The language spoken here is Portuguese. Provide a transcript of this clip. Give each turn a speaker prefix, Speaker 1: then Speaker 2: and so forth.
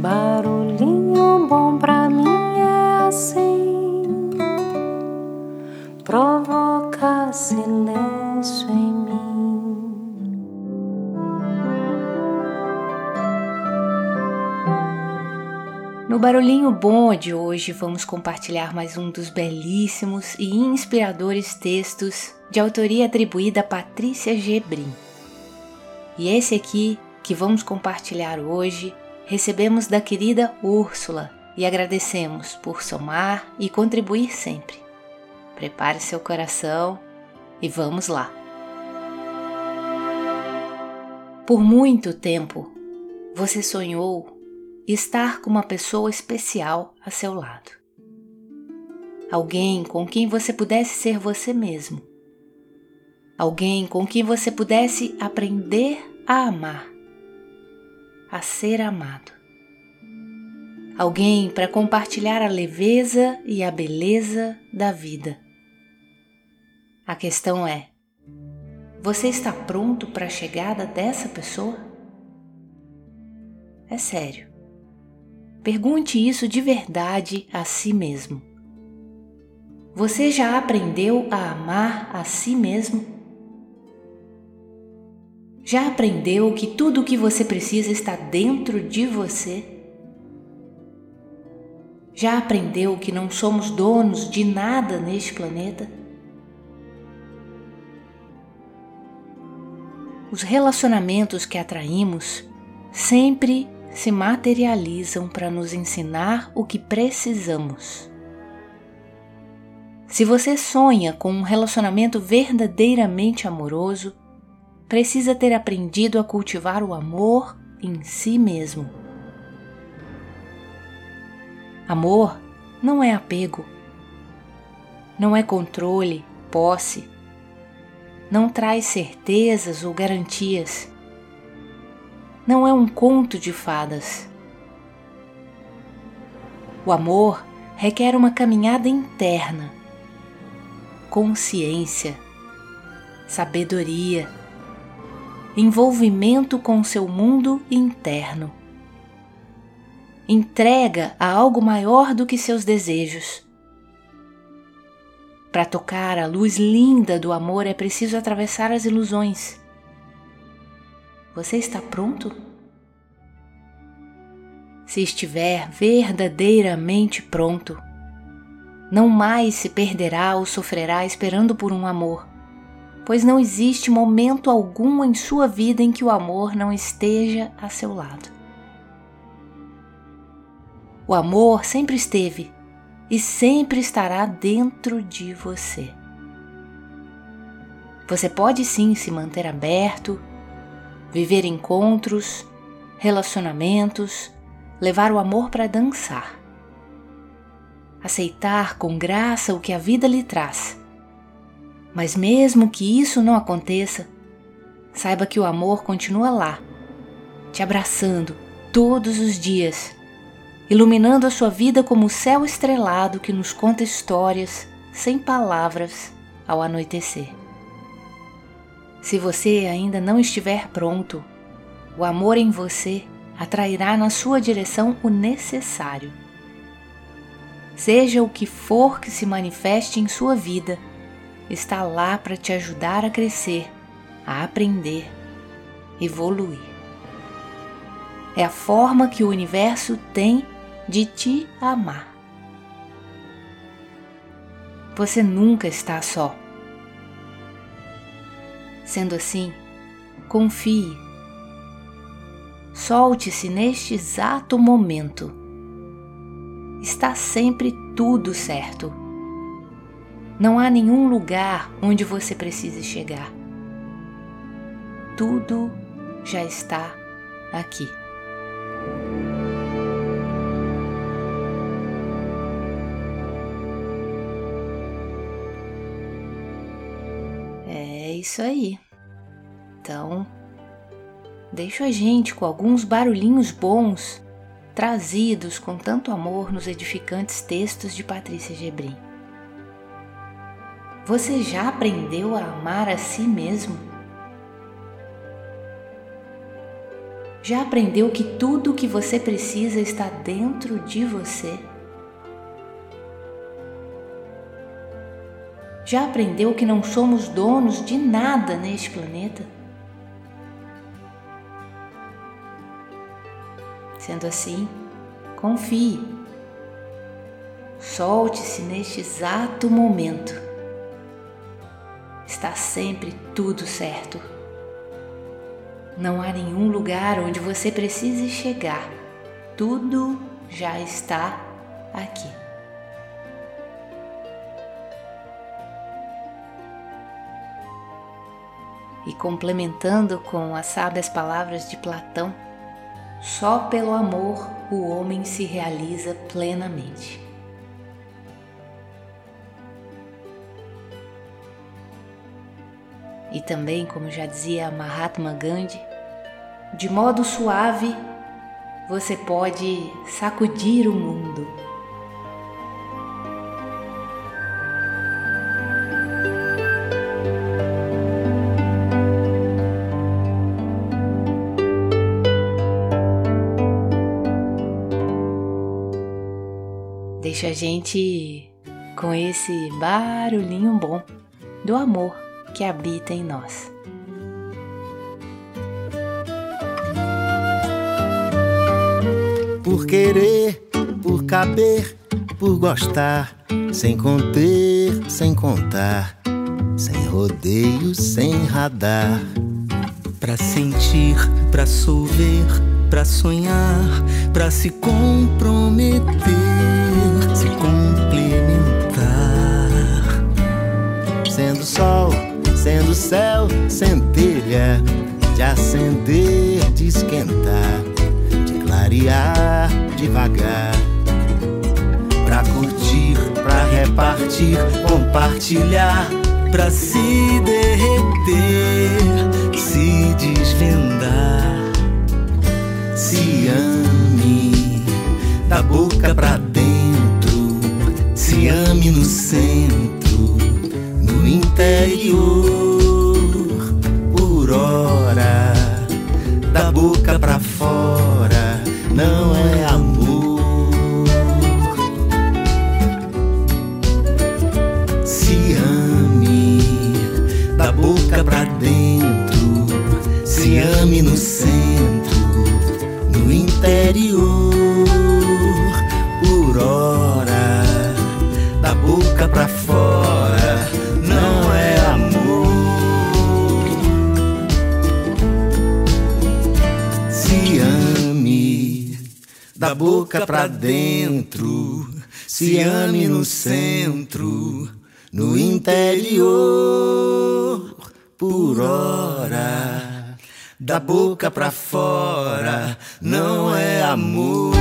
Speaker 1: Barulhinho bom pra mim é assim, provoca silêncio em mim.
Speaker 2: No Barulhinho Bom de hoje, vamos compartilhar mais um dos belíssimos e inspiradores textos de autoria atribuída a Patrícia Gebrim. E esse aqui, que vamos compartilhar hoje, recebemos da querida Úrsula e agradecemos por somar e contribuir sempre. Prepare seu coração e vamos lá. Por muito tempo, você sonhou estar com uma pessoa especial a seu lado. Alguém com quem você pudesse ser você mesmo. Alguém com quem você pudesse aprender a amar a ser amado. Alguém para compartilhar a leveza e a beleza da vida. A questão é: você está pronto para a chegada dessa pessoa? É sério. Pergunte isso de verdade a si mesmo. Você já aprendeu a amar a si mesmo? Já aprendeu que tudo o que você precisa está dentro de você? Já aprendeu que não somos donos de nada neste planeta? Os relacionamentos que atraímos sempre se materializam para nos ensinar o que precisamos. Se você sonha com um relacionamento verdadeiramente amoroso, precisa ter aprendido a cultivar o amor em si mesmo. Amor não é apego, não é controle, posse, não traz certezas ou garantias, não é um conto de fadas. O amor requer uma caminhada interna, consciência, sabedoria envolvimento com seu mundo interno. Entrega a algo maior do que seus desejos. Para tocar a luz linda do amor é preciso atravessar as ilusões. Você está pronto? Se estiver verdadeiramente pronto, não mais se perderá ou sofrerá esperando por um amor pois não existe momento algum em sua vida em que o amor não esteja a seu lado. O amor sempre esteve e sempre estará dentro de você. Você pode sim se manter aberto, viver encontros, relacionamentos, levar o amor para dançar. Aceitar com graça o que a vida lhe traz mas mesmo que isso não aconteça, saiba que o amor continua lá, te abraçando todos os dias, iluminando a sua vida como o céu estrelado que nos conta histórias sem palavras ao anoitecer. Se você ainda não estiver pronto, o amor em você atrairá na sua direção o necessário. Seja o que for que se manifeste em sua vida, está lá para te ajudar a crescer, a aprender, evoluir. É a forma que o universo tem de te amar. Você nunca está só. Sendo assim, confie. Solte-se neste exato momento. Está sempre tudo certo não há nenhum lugar onde você precise chegar. Tudo já está aqui. É isso aí. Então, deixa a gente com alguns barulhinhos bons trazidos com tanto amor nos edificantes textos de Patrícia Gebrim. Você já aprendeu a amar a si mesmo? Já aprendeu que tudo o que você precisa está dentro de você? Já aprendeu que não somos donos de nada neste planeta? Sendo assim, confie. Solte-se neste exato momento. Está sempre tudo certo. Não há nenhum lugar onde você precise chegar. Tudo já está aqui. E complementando com as sábias palavras de Platão, só pelo amor o homem se realiza plenamente. E também, como já dizia Mahatma Gandhi, de modo suave você pode sacudir o mundo. Deixa a gente com esse barulhinho bom do amor que habita em nós.
Speaker 3: Por querer, por caber, por gostar, sem conter, sem contar, sem rodeio, sem radar.
Speaker 4: Pra sentir, pra solver, pra sonhar, pra se comprometer,
Speaker 3: centelha, de acender, de esquentar, de clarear devagar.
Speaker 4: Pra curtir, pra repartir, compartilhar, pra se derreter,
Speaker 3: fora, não é amor. Se ame da boca pra dentro, se ame no centro, no interior, por hora, da boca pra fora, da boca pra dentro, se ame no centro, no interior, por hora,
Speaker 4: da boca pra fora, não é amor.